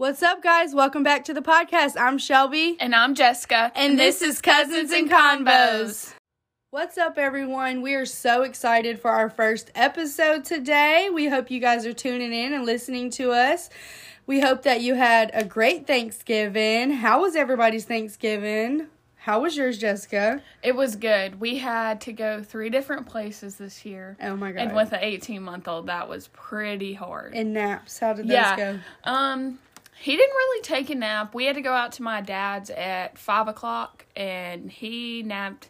What's up, guys? Welcome back to the podcast. I'm Shelby. And I'm Jessica. And this is Cousins and Convos. What's up, everyone? We are so excited for our first episode today. We hope you guys are tuning in and listening to us. We hope that you had a great Thanksgiving. How was everybody's Thanksgiving? How was yours, Jessica? It was good. We had to go three different places this year. Oh my god. And with an 18 month old, that was pretty hard. And naps. How did yeah. those go? Um, he didn't really take a nap. We had to go out to my dad's at five o'clock, and he napped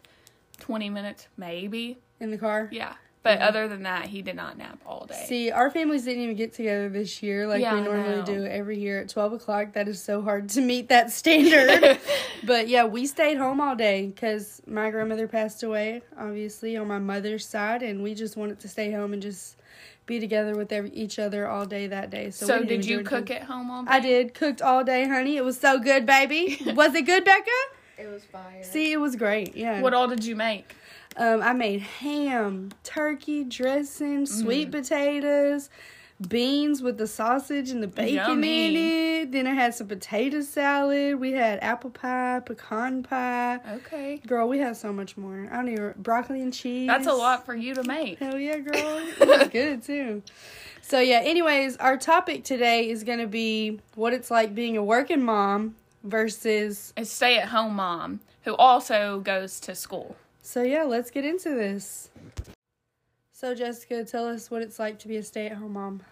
20 minutes, maybe. In the car? Yeah. But mm-hmm. other than that, he did not nap all day. See, our families didn't even get together this year like Yeah, we normally do every year at 12 o'clock. That is so hard to meet that standard. but yeah, we stayed home all day because my grandmother passed away, obviously, on my mother's side, and we just wanted to stay home and just be together with every, each other all day that day. So, so, didn't did even you cook anything. at home all day? I did. Cooked all day, honey. It was so good, baby. was it good, Becca? It was fire. See, it was great. Yeah. What all did you make? Um, I made ham, turkey dressing, sweet Mm. potatoes, beans with the sausage and the bacon Yummy. in it. Then I had some potato salad. We had apple pie, pecan pie. Okay. Girl, we had so much more. I don't even broccoli and cheese. That's a lot for you to make. Hell yeah, girl. it was good too. So yeah, anyways, our topic today is gonna be what it's like being a working mom versus A stay at home mom who also goes to school. So yeah, let's get into this. So Jessica, tell us what it's like to be a stay-at-home mom.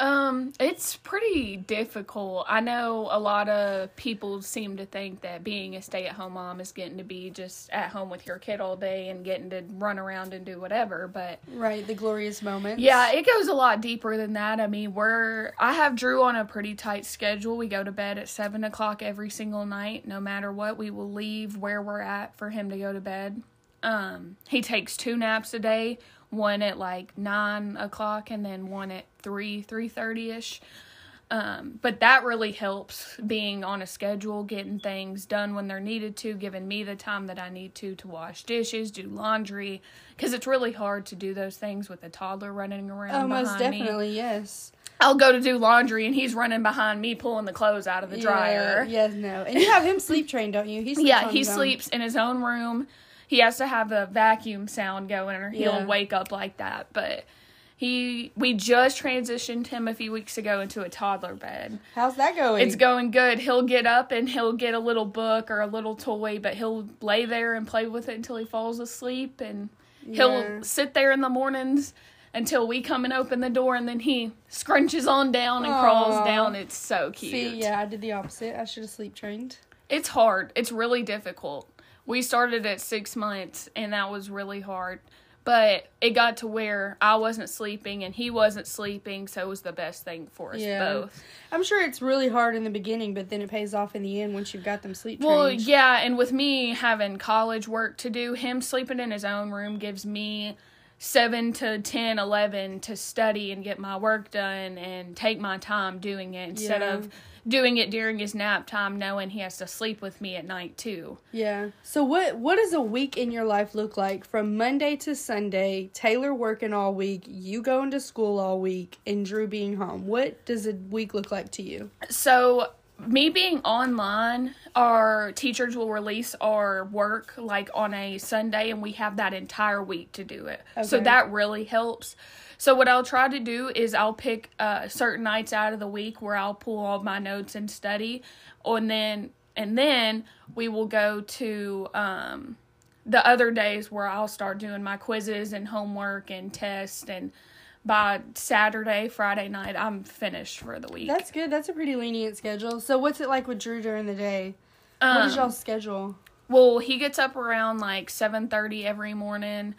Um, it's pretty difficult. I know a lot of people seem to think that being a stay at home mom is getting to be just at home with your kid all day and getting to run around and do whatever, but Right, the glorious moments. yeah, it goes a lot deeper than that. I mean, we're I have Drew on a pretty tight schedule. We go to bed at seven o'clock every single night, no matter what. We will leave where we're at for him to go to bed. Um, he takes two naps a day, one at like nine o'clock and then one at three, three thirty ish. Um, but that really helps being on a schedule, getting things done when they're needed to, giving me the time that I need to to wash dishes, do laundry, because it's really hard to do those things with a toddler running around Oh, most behind me. definitely, yes. I'll go to do laundry and he's running behind me pulling the clothes out of the dryer. Yeah, yes, no. And you have him sleep trained, don't you? He sleeps Yeah, he his own. sleeps in his own room. He has to have a vacuum sound going or he'll Yeah. wake up like that. But he we just transitioned him a few weeks ago into a toddler bed. How's that going? It's going good. He'll get up and he'll get a little book or a little toy, but he'll lay there and play with it until he falls asleep and Yeah. he'll sit there in the mornings until we come and open the door and then he scrunches on down and crawls down. It's so cute. See, yeah, I did the opposite. I should have sleep trained. It's hard. It's really difficult. We started at six months, and that was really hard. But it got to where I wasn't sleeping and he wasn't sleeping, so it was the best thing for us Yeah. both. I'm sure it's really hard in the beginning, but then it pays off in the end once you've got them sleep trained. Well, yeah, and with me having college work to do, him sleeping in his own room gives me 7 to 10, 11 to study and get my work done and take my time doing it instead Yeah. of doing it during his nap time knowing he has to sleep with me at night too. Yeah. So what what does a week in your life look like from Monday to Sunday? Taylor working all week, you going to school all week, and Drew being home. What does a week look like to you? So, me being online, our teachers will release our work like on a Sunday, and we have that entire week to do it. So, that really helps. So, what I'll try to do is I'll pick uh, certain nights out of the week where I'll pull all my notes and study, and then and then we will go to um, the other days where I'll start doing my quizzes and homework and tests and by Saturday, Friday night, I'm finished for the week. That's good. That's a pretty lenient schedule. So what's it like with Drew during the day? what is Um, y'all's schedule? Well, he gets up around like 7:30 every morning.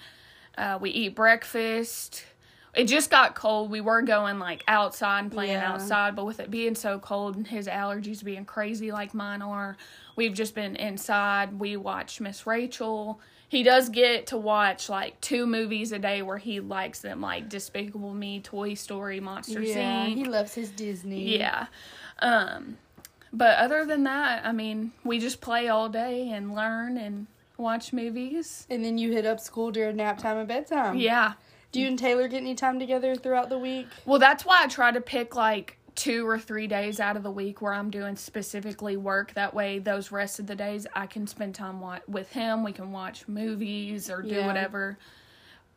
Uh, we eat breakfast. It just got cold. We were going like outside and playing Yeah. outside, but with it being so cold and his allergies being crazy like mine are, we've just been inside. We watch Miss Rachel. He does get to watch like two movies a day where he likes them, like Despicable Me, Toy Story, Monster Yeah, Inc. he loves his Disney. Yeah. Um but other than that, I mean, we just play all day and learn and watch movies. And then you hit up school during nap time and bedtime. Yeah. Do you and Taylor get any time together throughout the week? Well, that's why I try to pick like two or three days out of the week where I'm doing specifically work. That way, those rest of the days I can spend time wa- with him. We can watch movies or do Yeah. whatever.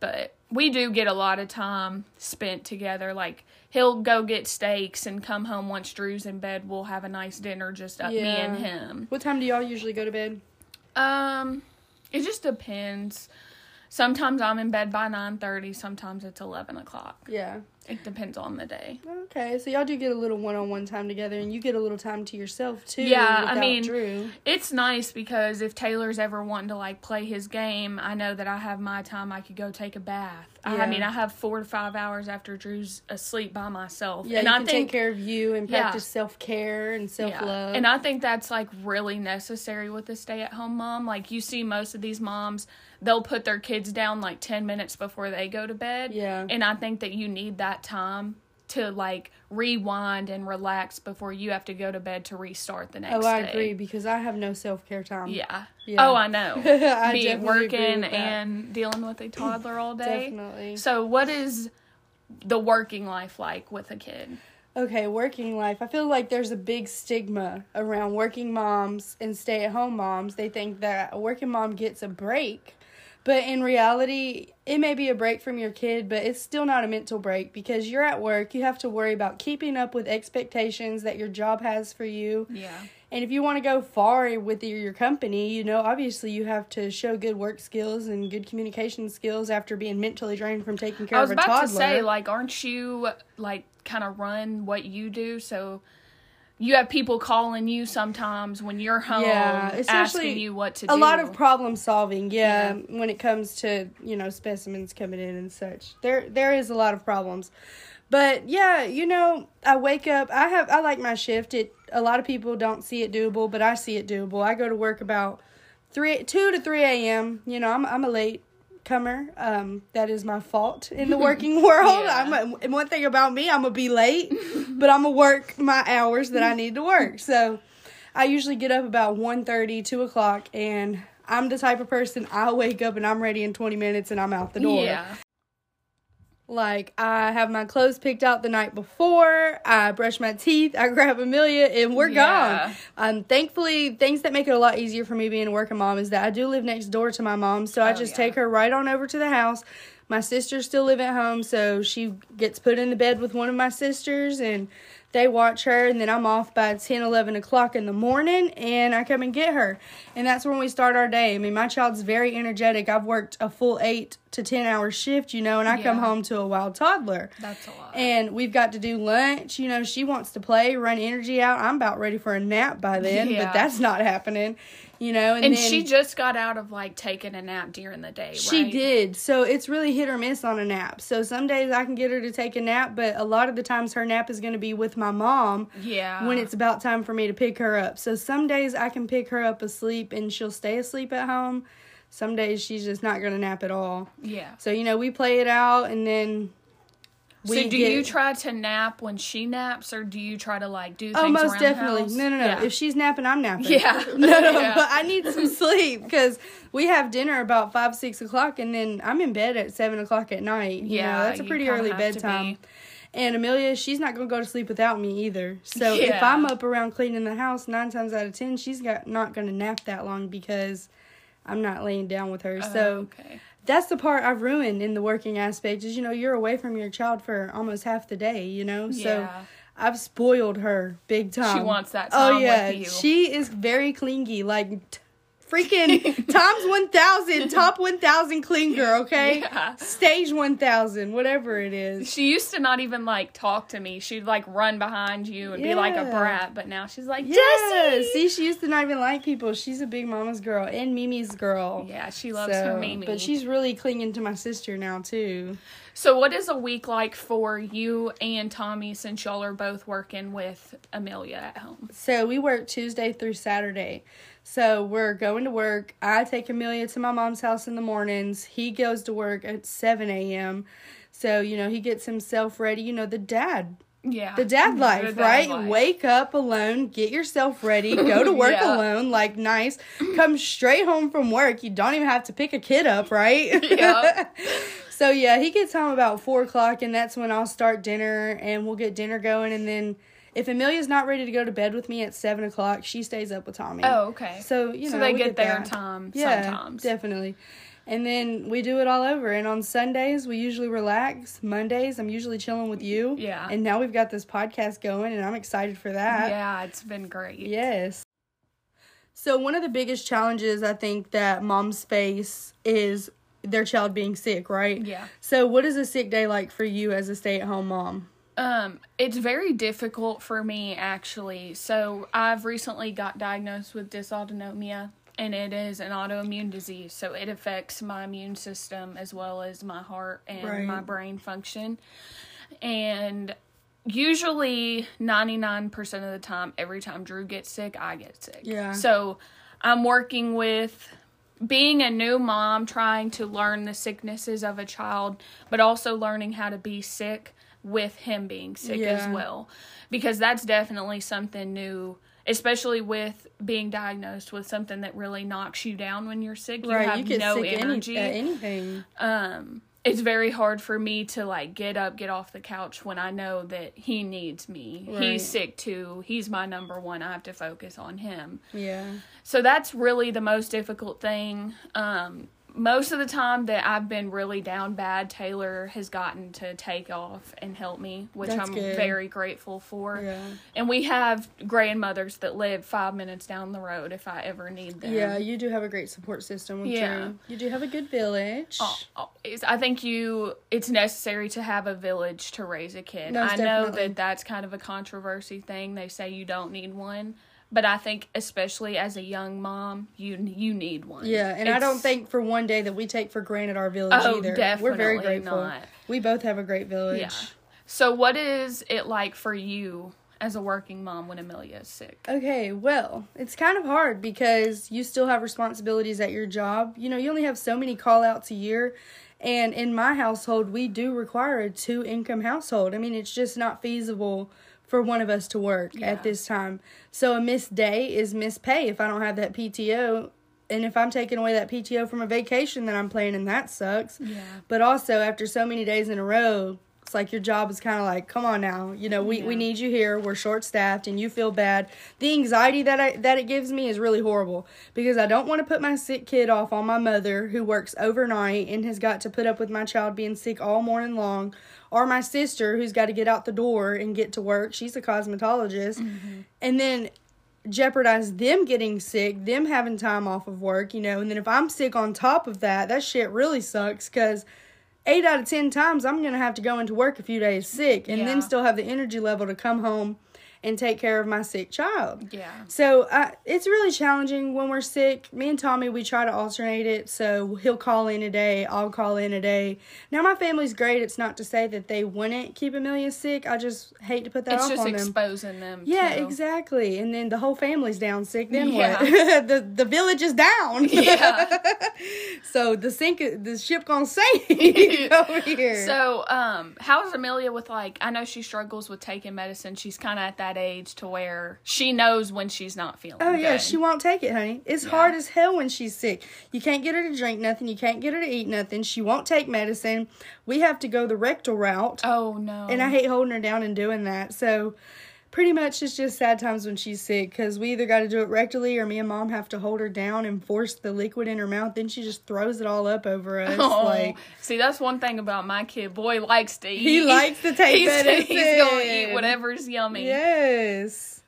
But we do get a lot of time spent together. Like he'll go get steaks and come home once Drew's in bed. We'll have a nice dinner just uh, me and him. What time do y'all usually go to bed? Um, it just depends. Sometimes I'm in bed by nine thirty. Sometimes it's eleven o'clock. Yeah. It depends on the day. Okay, so y'all do get a little one-on-one time together, and you get a little time to yourself too. Yeah, I mean, Drew. It's nice because if Taylor's ever wanting to like play his game, I know that I have my time. I could go take a bath. Yeah. I Yeah. mean, I have four to five hours after Drew's asleep by myself. Yeah, and I think take care of you and Yeah. practice self-care and self-love. Yeah. and I think that's like really necessary with a stay-at-home mom. Like you see most of these moms, they'll put their kids down like ten minutes before they go to bed. Yeah. and I think that you need that time to like rewind and relax before you have to go to bed to restart the next oh, I day. agree because I have no self-care time. Yeah. Yeah. Oh, I know. I Be it definitely agree working and dealing with a toddler all day. Definitely. So, what is the working life like with a kid? Okay, working life. I feel like there's a big stigma around working moms and stay at home moms. They think that a working mom gets a break. But in reality, it may be a break from your kid, but it's still not a mental break because you're at work. You have to worry about keeping up with expectations that your job has for you. Yeah. And if you want to go far with your, your company, you know, obviously you have to show good work skills and good communication skills after being mentally drained from taking care of a toddler. I was about to say, like, aren't you like kind of run what you do? So you have people calling you sometimes when you're home, Yeah, especially asking you what to do. a lot of problem solving yeah, when it comes to you know specimens coming in and such. There there is a lot of problems. But yeah you know i wake up i have i like my shift. It a lot of people don't see it doable but i see it doable. I go to work about three two to three a.m you know i'm, I'm a late comer um that is my fault in the working world Yeah. i'm a, and one thing about me i'm gonna be late but i'm gonna work my hours that i need to work so I usually get up about 1.30, 2 o'clock, and I'm the type of person I wake up and I'm ready in 20 minutes and I'm out the door. Yeah. Like, I have my clothes picked out the night before, I brush my teeth, I grab Amelia, and we're Yeah. gone. Um, thankfully, things that make it a lot easier for me being a working mom is that I do live next door to my mom, so I Oh, just yeah. take her right on over to the house. My sisters still live at home, so she gets put in the bed with one of my sisters, and they watch her, and then I'm off by 10, 11 o'clock in the morning, and I come and get her. And that's when we start our day. I mean, my child's very energetic. I've worked a full 8 to 10 hour shift, you know, and I come home to a wild toddler. That's a lot. And we've got to do lunch. You know, she wants to play, run energy out. I'm about ready for a nap by then, Yeah. but that's not happening. You know, and, and then she just got out of like taking a nap during the day, she right? did. So it's really hit or miss on a nap. So some days I can get her to take a nap, but a lot of the times her nap is going to be with my mom Yeah. when it's about time for me to pick her up. So some days I can pick her up asleep and she'll stay asleep at home. Some days she's just not going to nap at all. Yeah. So, you know, we play it out and then So do get- you try to nap when she naps, or do you try to like do oh, things Oh, most definitely. No, no, no. Yeah. If she's napping, I'm napping. Yeah. No, no. Yeah. But I need some sleep because we have dinner about five, six o'clock, and then I'm in bed at seven o'clock at night. You Yeah, know, that's a pretty early bedtime. And Amelia, she's not gonna go to sleep without me either. So if I'm up around cleaning the house, nine times out of ten, she's got not gonna nap that long because I'm not laying down with her. Oh, so okay. That's the part I've ruined in the working aspect is you know you're away from your child for almost half the day. You know, so. Yeah. I've spoiled her big time. She wants that Oh yeah, with you. she is very clingy, like t- freaking times one thousand, top one thousand clinger. Okay, Yeah. stage one thousand, whatever it is. She used to not even like talk to me. She'd like run behind you and be like a brat, but now she's like Yeah, Jessie. see, she used to not even like people. She's a big mama's girl and Mimi's girl. Yeah, she loves So, her Mimi. But she's really clinging to my sister now too. So, what is a week like for you and Tommy since y'all are both working with Amelia at home? So we work Tuesday through Saturday. So we're going to work. I take Amelia to my mom's house in the mornings. He goes to work at 7 a.m. So, you know, he gets himself ready. You know, the dad Yeah. The dad life, The dad right? life. Wake up alone, get yourself ready, go to work Yeah. alone, like nice. Come straight home from work. You don't even have to pick a kid up, right? Yeah. so yeah, he gets home about four o'clock, and that's when I'll start dinner, and we'll get dinner going, and then. If Amelia's not ready to go to bed with me at seven o'clock, she stays up with Tommy. Oh, okay. So you know, so they we get their that. time Yeah, sometimes. definitely. And then we do it all over. And on Sundays, we usually relax. Mondays, I'm usually chilling with you. Yeah. And now we've got this podcast going, and I'm excited for that. yeah, it's been great. Yes. So, one of the biggest challenges I think that moms face is their child being sick, right? Yeah. So, what is a sick day like for you as a stay at home mom? Um, it's very difficult for me actually. So I've recently got diagnosed with dysautonomia and it is an autoimmune disease. So it affects my immune system as well as my heart and Right. my brain function. And usually 99% of the time every time Drew gets sick, I get sick. Yeah. So I'm working with being a new mom, trying to learn the sicknesses of a child, but also learning how to be sick with him being sick as well. Because that's definitely something new, especially with being diagnosed with something that really knocks you down when you're sick. You right. have You get no sick any, energy. at anything. um it's very hard for me to like get up, get off the couch when I know that he needs me. Right. He's sick too. He's my number one. I have to focus on him. Yeah. So that's really the most difficult thing. Um, most of the time that I've been really down bad, Taylor has gotten to take off and help me, which That's I'm good. very grateful for. Yeah. And we have grandmothers that live five minutes down the road if I ever need them. Yeah, you do have a great support system Yeah. Drew. You do have a good village. Oh, oh, I think you it's necessary to have a village to raise a kid. Most I know definitely. that that's kind of a controversy thing. They say you don't need one, but I think especially as a young mom, you you need one. Yeah, and I don't think for one day that we take for granted our village Oh, either. We're very grateful. not. We both have a great village. Yeah. So what is it like for you as a working mom when Amelia is sick? Okay, well, it's kind of hard because you still have responsibilities at your job. You know, you only have so many call outs a year. And in my household, we do require a two income household. I mean, it's just not feasible for one of us to work Yeah. at this time. So a missed day is missed pay if I don't have that PTO. And if I'm taking away that PTO from a vacation that I'm planning, that sucks. Yeah. But also, after so many days in a row, it's like your job is kind of like, come on now, you know, we, we need you here. We're short staffed, and you feel bad. The anxiety that I that it gives me is really horrible because I don't want to put my sick kid off on my mother who works overnight and has got to put up with my child being sick all morning long, or my sister who's got to get out the door and get to work. She's a cosmetologist, mm-hmm. and then jeopardize them getting sick, them having time off of work, you know, and then if I'm sick on top of that, that shit really sucks because eight out of ten times I'm gonna have to go into work a few days sick and Yeah. then still have the energy level to come home and take care of my sick child. Yeah. So uh, it's really challenging when we're sick. Me and Tommy, we try to alternate it. So he'll call in a day, I'll call in a day. Now my family's great. It's not to say that they wouldn't keep Amelia sick. I just hate to put that It's off just on them. exposing them. Yeah, to- exactly. And then the whole family's down sick. Then Yeah. what? the the village is down. Yeah. so the sink, the ship gonna sink over here. So, um, how's Amelia with like? I know she struggles with taking medicine. She's kind of at that age to where she knows when she's not feeling. Oh yeah, good. she won't take it, honey. It's Yeah. hard as hell when she's sick. You can't get her to drink nothing. You can't get her to eat nothing. She won't take medicine. We have to go the rectal route, Oh no. and I hate holding her down and doing that. So. Pretty much, it's just sad times when she's sick because we either got to do it rectally or me and mom have to hold her down and force the liquid in her mouth. Then she just throws it all up over us. Oh, Like, see, that's one thing about my kid. Boy likes to eat. He likes to take he's, medicine. He's gonna eat whatever's yummy. yes.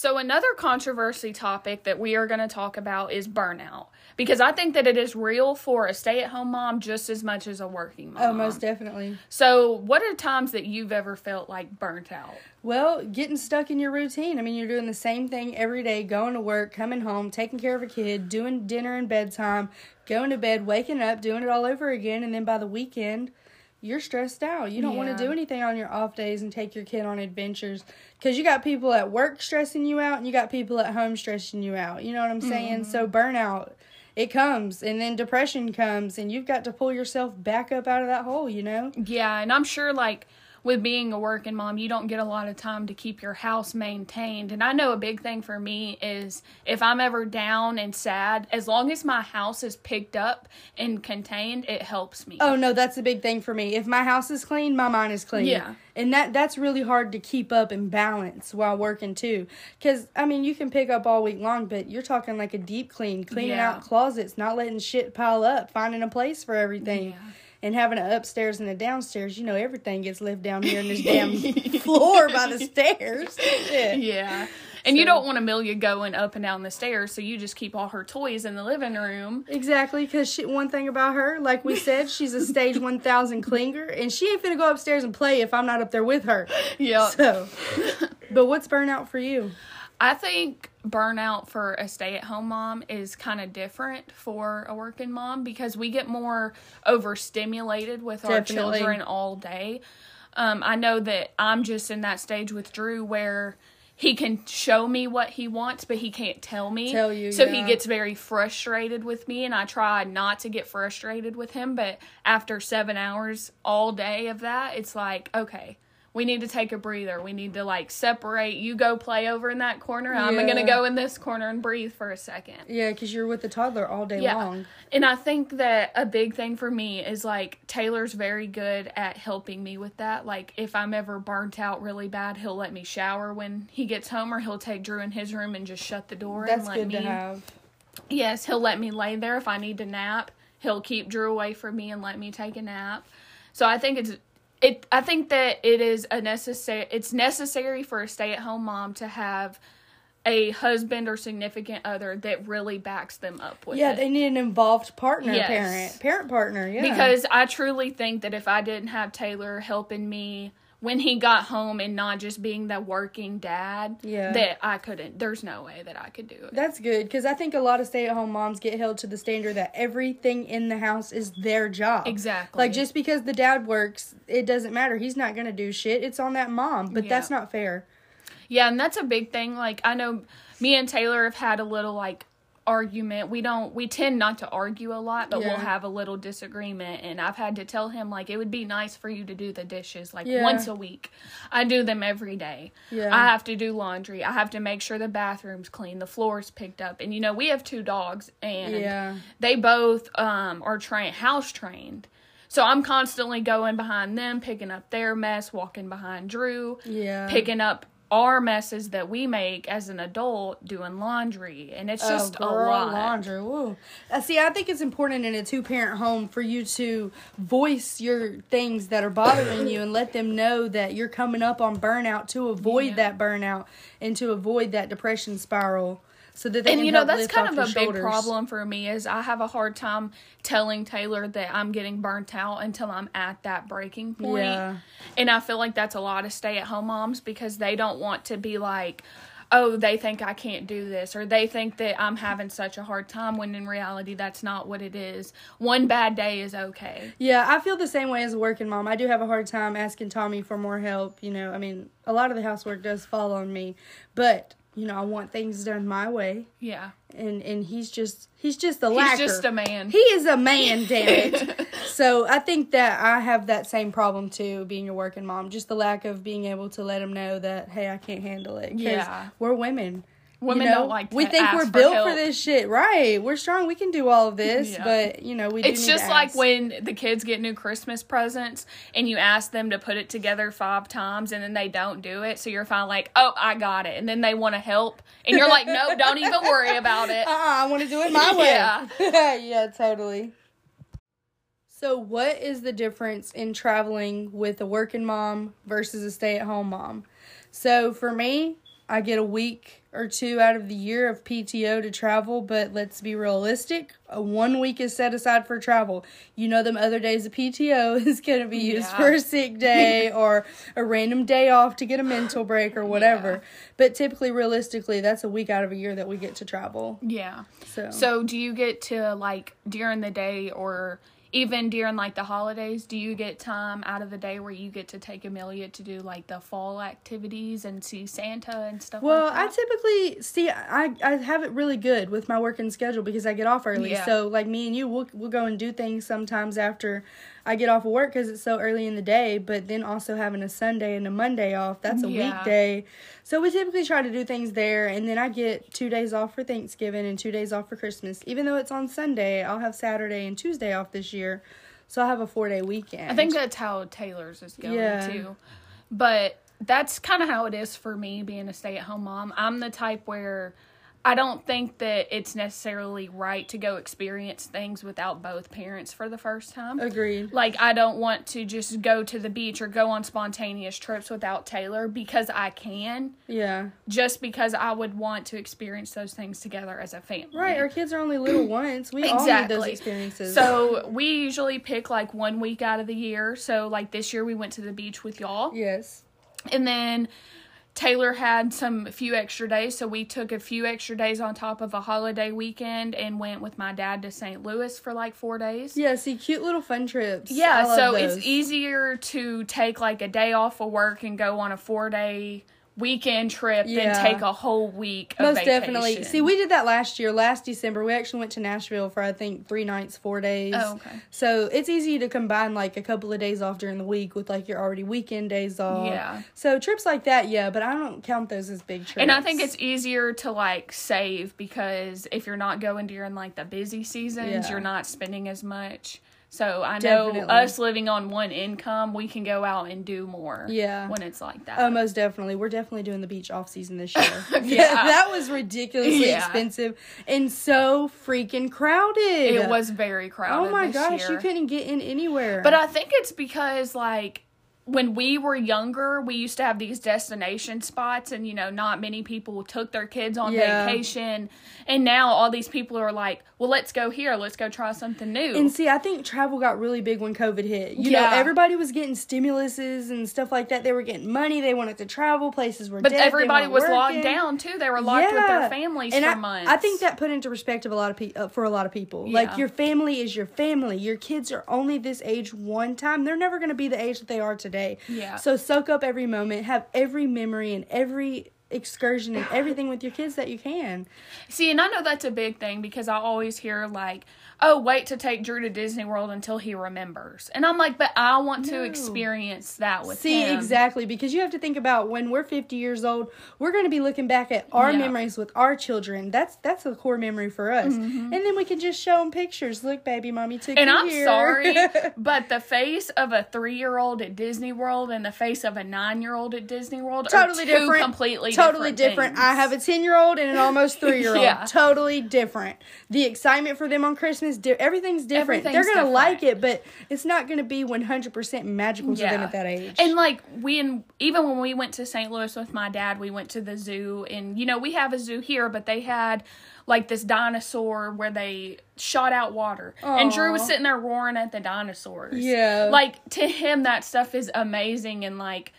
So another controversy topic that we are going to talk about is burnout because I think that it is real for a stay-at-home mom just as much as a working mom. Oh, most definitely. So, what are times that you've ever felt like burnt out? Well, getting stuck in your routine. I mean, you're doing the same thing every day, going to work, coming home, taking care of a kid, doing dinner and bedtime, going to bed, waking up, doing it all over again, and then by the weekend, you're stressed out. You don't want to do anything on your off days and take your kid on adventures because you got people at work stressing you out and you got people at home stressing you out. You know what I'm saying? So, mm-hmm. burnout. It comes and then depression comes and you've got to pull yourself back up out of that hole, you know? Yeah, and I'm sure like with being a working mom, you don't get a lot of time to keep your house maintained. And I know a big thing for me is if I'm ever down and sad, as long as my house is picked up and contained, it helps me. Oh no, that's a big thing for me. If my house is clean, my mind is clean. Yeah. And that that's really hard to keep up and balance while working too. Cuz I mean, you can pick up all week long, but you're talking like a deep clean, cleaning Yeah. out closets, not letting shit pile up, finding a place for everything. Yeah. And having an upstairs and a downstairs, you know, everything gets left down here in this damn floor by the stairs. Shit. Yeah. And you don't want Amelia going up and down the stairs, so you just keep all her toys in the living room. Exactly, because one thing about her, like we said, she's a stage one thousand clinger, and she ain't finna go upstairs and play if I'm not up there with her. Yeah. So, but what's burnout for you? I think burnout for a stay at home mom is kind of different for a working mom because we get more overstimulated with our children all day. Um, I know that I'm just in that stage with Drew where he can show me what he wants, but he can't tell me. Tell you, So yeah. he gets very frustrated with me, and I try not to get frustrated with him. But after seven hours all day of that, it's like, okay, we need to take a breather. We need to like separate. You go play over in that corner. I'm gonna go in this corner and breathe for a second. Yeah, because you're with the toddler all day Yeah. long. And I think that a big thing for me is like Taylor's very good at helping me with that. Like if I'm ever burnt out really bad, he'll let me shower when he gets home or he'll take Drew in his room and just shut the door That's and let good me to have. Yes, he'll let me lay there if I need to nap. He'll keep Drew away from me and let me take a nap. So I think it's it I think that it is a necessary it's necessary for a stay-at-home mom to have a husband or significant other that really backs them up with Yeah, it. they need an involved partner, Yes. parent, parent partner. Yeah, Because I truly think that if I didn't have Taylor helping me when he got home and not just being the working dad, Yeah. that I couldn't. There's no way that I could do it. that's good because I think a lot of stay-at-home moms get held to the standard that everything in the house is their job. Exactly. Like just because the dad works, it doesn't matter. He's not gonna do shit. It's on that mom. But Yeah. that's not fair. Yeah, and that's a big thing. Like I know me and Taylor have had a little like argument. We don't we tend not to argue a lot, but Yeah. we'll have a little disagreement and I've had to tell him like it would be nice for you to do the dishes like Yeah. once a week. I do them every day. Yeah. I have to do laundry. I have to make sure the bathroom's clean, the floor's picked up. And you know, we have two dogs and Yeah. they both um are trained house trained. So I'm constantly going behind them, picking up their mess, walking behind Drew Yeah. picking up our messes that we make as an adult doing laundry and it's just oh, a lot laundry. Woo. Uh, see, I think it's important in a two-parent home for you to voice your things that are bothering you and let them know that you're coming up on burnout to avoid Yeah. that burnout and to avoid that depression spiral, so that they and you know that's kind of a your big problem for me is i have a hard time telling taylor that i'm getting burnt out until i'm at that breaking point Yeah. and i feel like that's a lot of stay-at-home moms because they don't want to be like oh they think i can't do this or they think that i'm having such a hard time when in reality that's not what it is one bad day is okay Yeah, I feel the same way as a working mom. I do have a hard time asking Tommy for more help. You know, I mean, a lot of the housework does fall on me, but you know, I want things done my way, yeah and and he's just he's just a he's lacker. just a man He is a man, damn it. so I think that I have that same problem too, being a working mom. Just the lack of being able to let him know that hey, I can't handle it. Yeah. we're women. Women you know? don't like to We think we're for built help. for this shit, right? We're strong. We can do all of this, Yeah. but you know we. Do It's just like when the kids get new Christmas presents and you ask them to put it together five times and then they don't do it. So you're finally like, oh, I got it. And then they want to help. And you're like, no, don't even worry about it. Uh-uh, I want to do it my way. Yeah. yeah, totally. So, what is the difference in traveling with a working mom versus a stay at home mom? So, for me, I get a week or two out of the year of PTO to travel, but let's be realistic. A one week is set aside for travel. You know, them other days of PTO is going to be used Yeah. for a sick day or a random day off to get a mental break or whatever. Yeah. But typically, realistically, that's a week out of a year that we get to travel. Yeah. So, So do you get to like during the day or even during like the holidays, do you get time out of the day where you get to take Amelia to do like the fall activities and see Santa and stuff Well, like I typically see I I have it really good with my working schedule because I get off early. Yeah. So like me and you, we'll we'll go and do things sometimes after I get off of work because it's so early in the day, but then also having a Sunday and a Monday off, that's a Yeah. weekday. So we typically try to do things there, and then I get two days off for Thanksgiving and two days off for Christmas. Even though it's on Sunday, I'll have Saturday and Tuesday off this year. So I'll have a four day weekend. I think that's how Taylor's is going Yeah. too. But that's kind of how it is for me being a stay at home mom. I'm the type where I don't think that it's necessarily right to go experience things without both parents for the first time. Agreed. Like I don't want to just go to the beach or go on spontaneous trips without Taylor because I can, Yeah. just because I would want to experience those things together as a family. Right. Our kids are only little once. We all need those experiences. So we usually pick like one week out of the year. So like this year we went to the beach with y'all. yes. And then Taylor had some few extra days, so we took a few extra days on top of a holiday weekend and went with my dad to St. Louis for like 4 days. Yeah. See, cute little fun trips. Yeah, so those. it's easier to take like a day off of work and go on a 4-day weekend trip Yeah. than take a whole week of Most vacation. definitely. See, we did that last year. Last December, we actually went to Nashville for I think three nights, four days. Oh, okay. So it's easy to combine like a couple of days off during the week with like your already weekend days off. Yeah. So trips like that, yeah, but I don't count those as big trips. And I think it's easier to like save because if you're not going during like the busy seasons, Yeah. you're not spending as much. So I know Definitely. us living on one income, we can go out and do more. Yeah. When it's like that. Oh, most definitely. We're definitely doing the beach off season this year. Yeah. that was ridiculously Yeah. expensive and so freaking crowded. it was very crowded. Oh my gosh, year. you couldn't get in anywhere. But I think it's because like when we were younger, we used to have these destination spots, and you know, not many people took their kids on Yeah. vacation. And now all these people are like, "Well, let's go here. Let's go try something new." And see, I think travel got really big when COVID hit. You know, everybody was getting stimuluses and stuff like that. They were getting money. They wanted to travel. Places were but dead, everybody was working. locked down too. They were locked with their families and for I, months. I think that put into perspective a lot of people uh, for a lot of people. Like your family is your family. Your kids are only this age one time. They're never going to be the age that they are today. Yeah. So soak up every moment. Have every memory and every excursion and everything with your kids that you can. See, and I know that's a big thing because I always hear like, "Oh, wait to take Drew to Disney World until he remembers," and I'm like, "But I want to No. experience that with him. See, him." exactly, because you have to think about when we're 50 years old, we're going to be looking back at our Yeah. memories with our children. That's that's a core memory for us. And then we can just show them pictures. Look, baby, mommy took Mm-hmm. And I'm here. sorry, but the face of a three year old at Disney World and the face of a nine year old at Disney World totally different. completely totally different. different. I have a 10 year old and an almost 3 year old. Yeah. Totally different. The excitement for them on Christmas, di- everything's different. Everything's They're going to like it, but it's not going to be 100% magical to them at that age. And like we even when we went to St. Louis with my dad, we went to the zoo and you know, we have a zoo here, but they had like this dinosaur where they shot out water. And Drew was sitting there roaring at the dinosaurs. Yeah. Like to him that stuff is amazing and like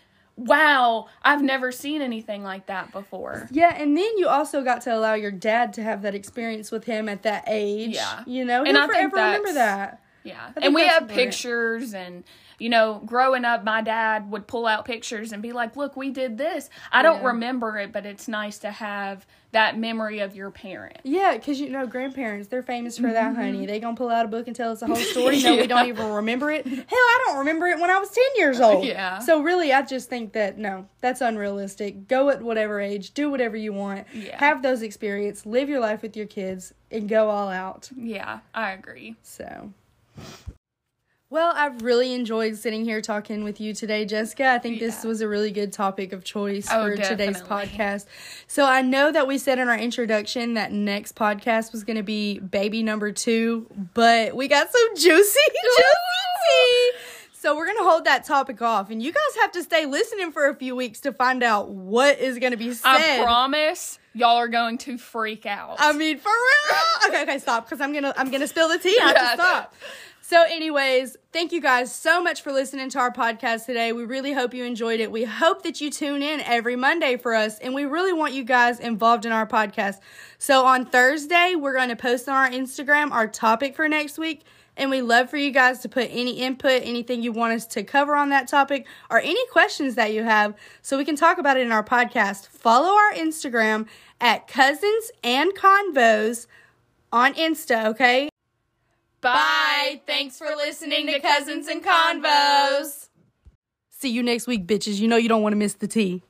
wow, I've never seen anything like that before. Yeah, and then you also got to allow your dad to have that experience with him at that age. Yeah. You know, And I think forever remember that. Yeah. And we have pictures and you know, growing up my dad would pull out pictures and be like, "Look, we did this." I don't Yeah. remember it, but it's nice to have that memory of your parent. Yeah, because you know, grandparents, they're famous for that, honey. They gonna pull out a book and tell us the whole story. No, we don't Mm-hmm. Even remember it. Hell, I don't remember it when I was 10 years old. Yeah. So, really, I just think that, no, that's unrealistic. Go at whatever age, do whatever you want, Yeah. have those experiences, live your life with your kids, and go all out. Yeah, I agree. So, well, I've really enjoyed sitting here talking with you today, Jessica. I think this was a really good topic of choice Oh, for today's podcast. So, I know that we said in our introduction that next podcast was going to be baby number two, but we got some juicy, juicy tea. So, we're going to hold that topic off, and you guys have to stay listening for a few weeks to find out what is going to be said. I promise y'all are going to freak out. I mean, for real. Okay, okay, stop. Because I'm gonna I'm gonna spill the tea. I have Yeah. to stop. So, anyways, thank you guys so much for listening to our podcast today. We really hope you enjoyed it. We hope that you tune in every Monday for us, and we really want you guys involved in our podcast. So, on Thursday, we're going to post on our Instagram our topic for next week. And we love for you guys to put any input, anything you want us to cover on that topic, or any questions that you have so we can talk about it in our podcast. Follow our Instagram at Cousins and Convos on Insta, okay? Bye. Bye. Thanks for listening to Cousins and Convos. See you next week, bitches. You know you don't want to miss the tea.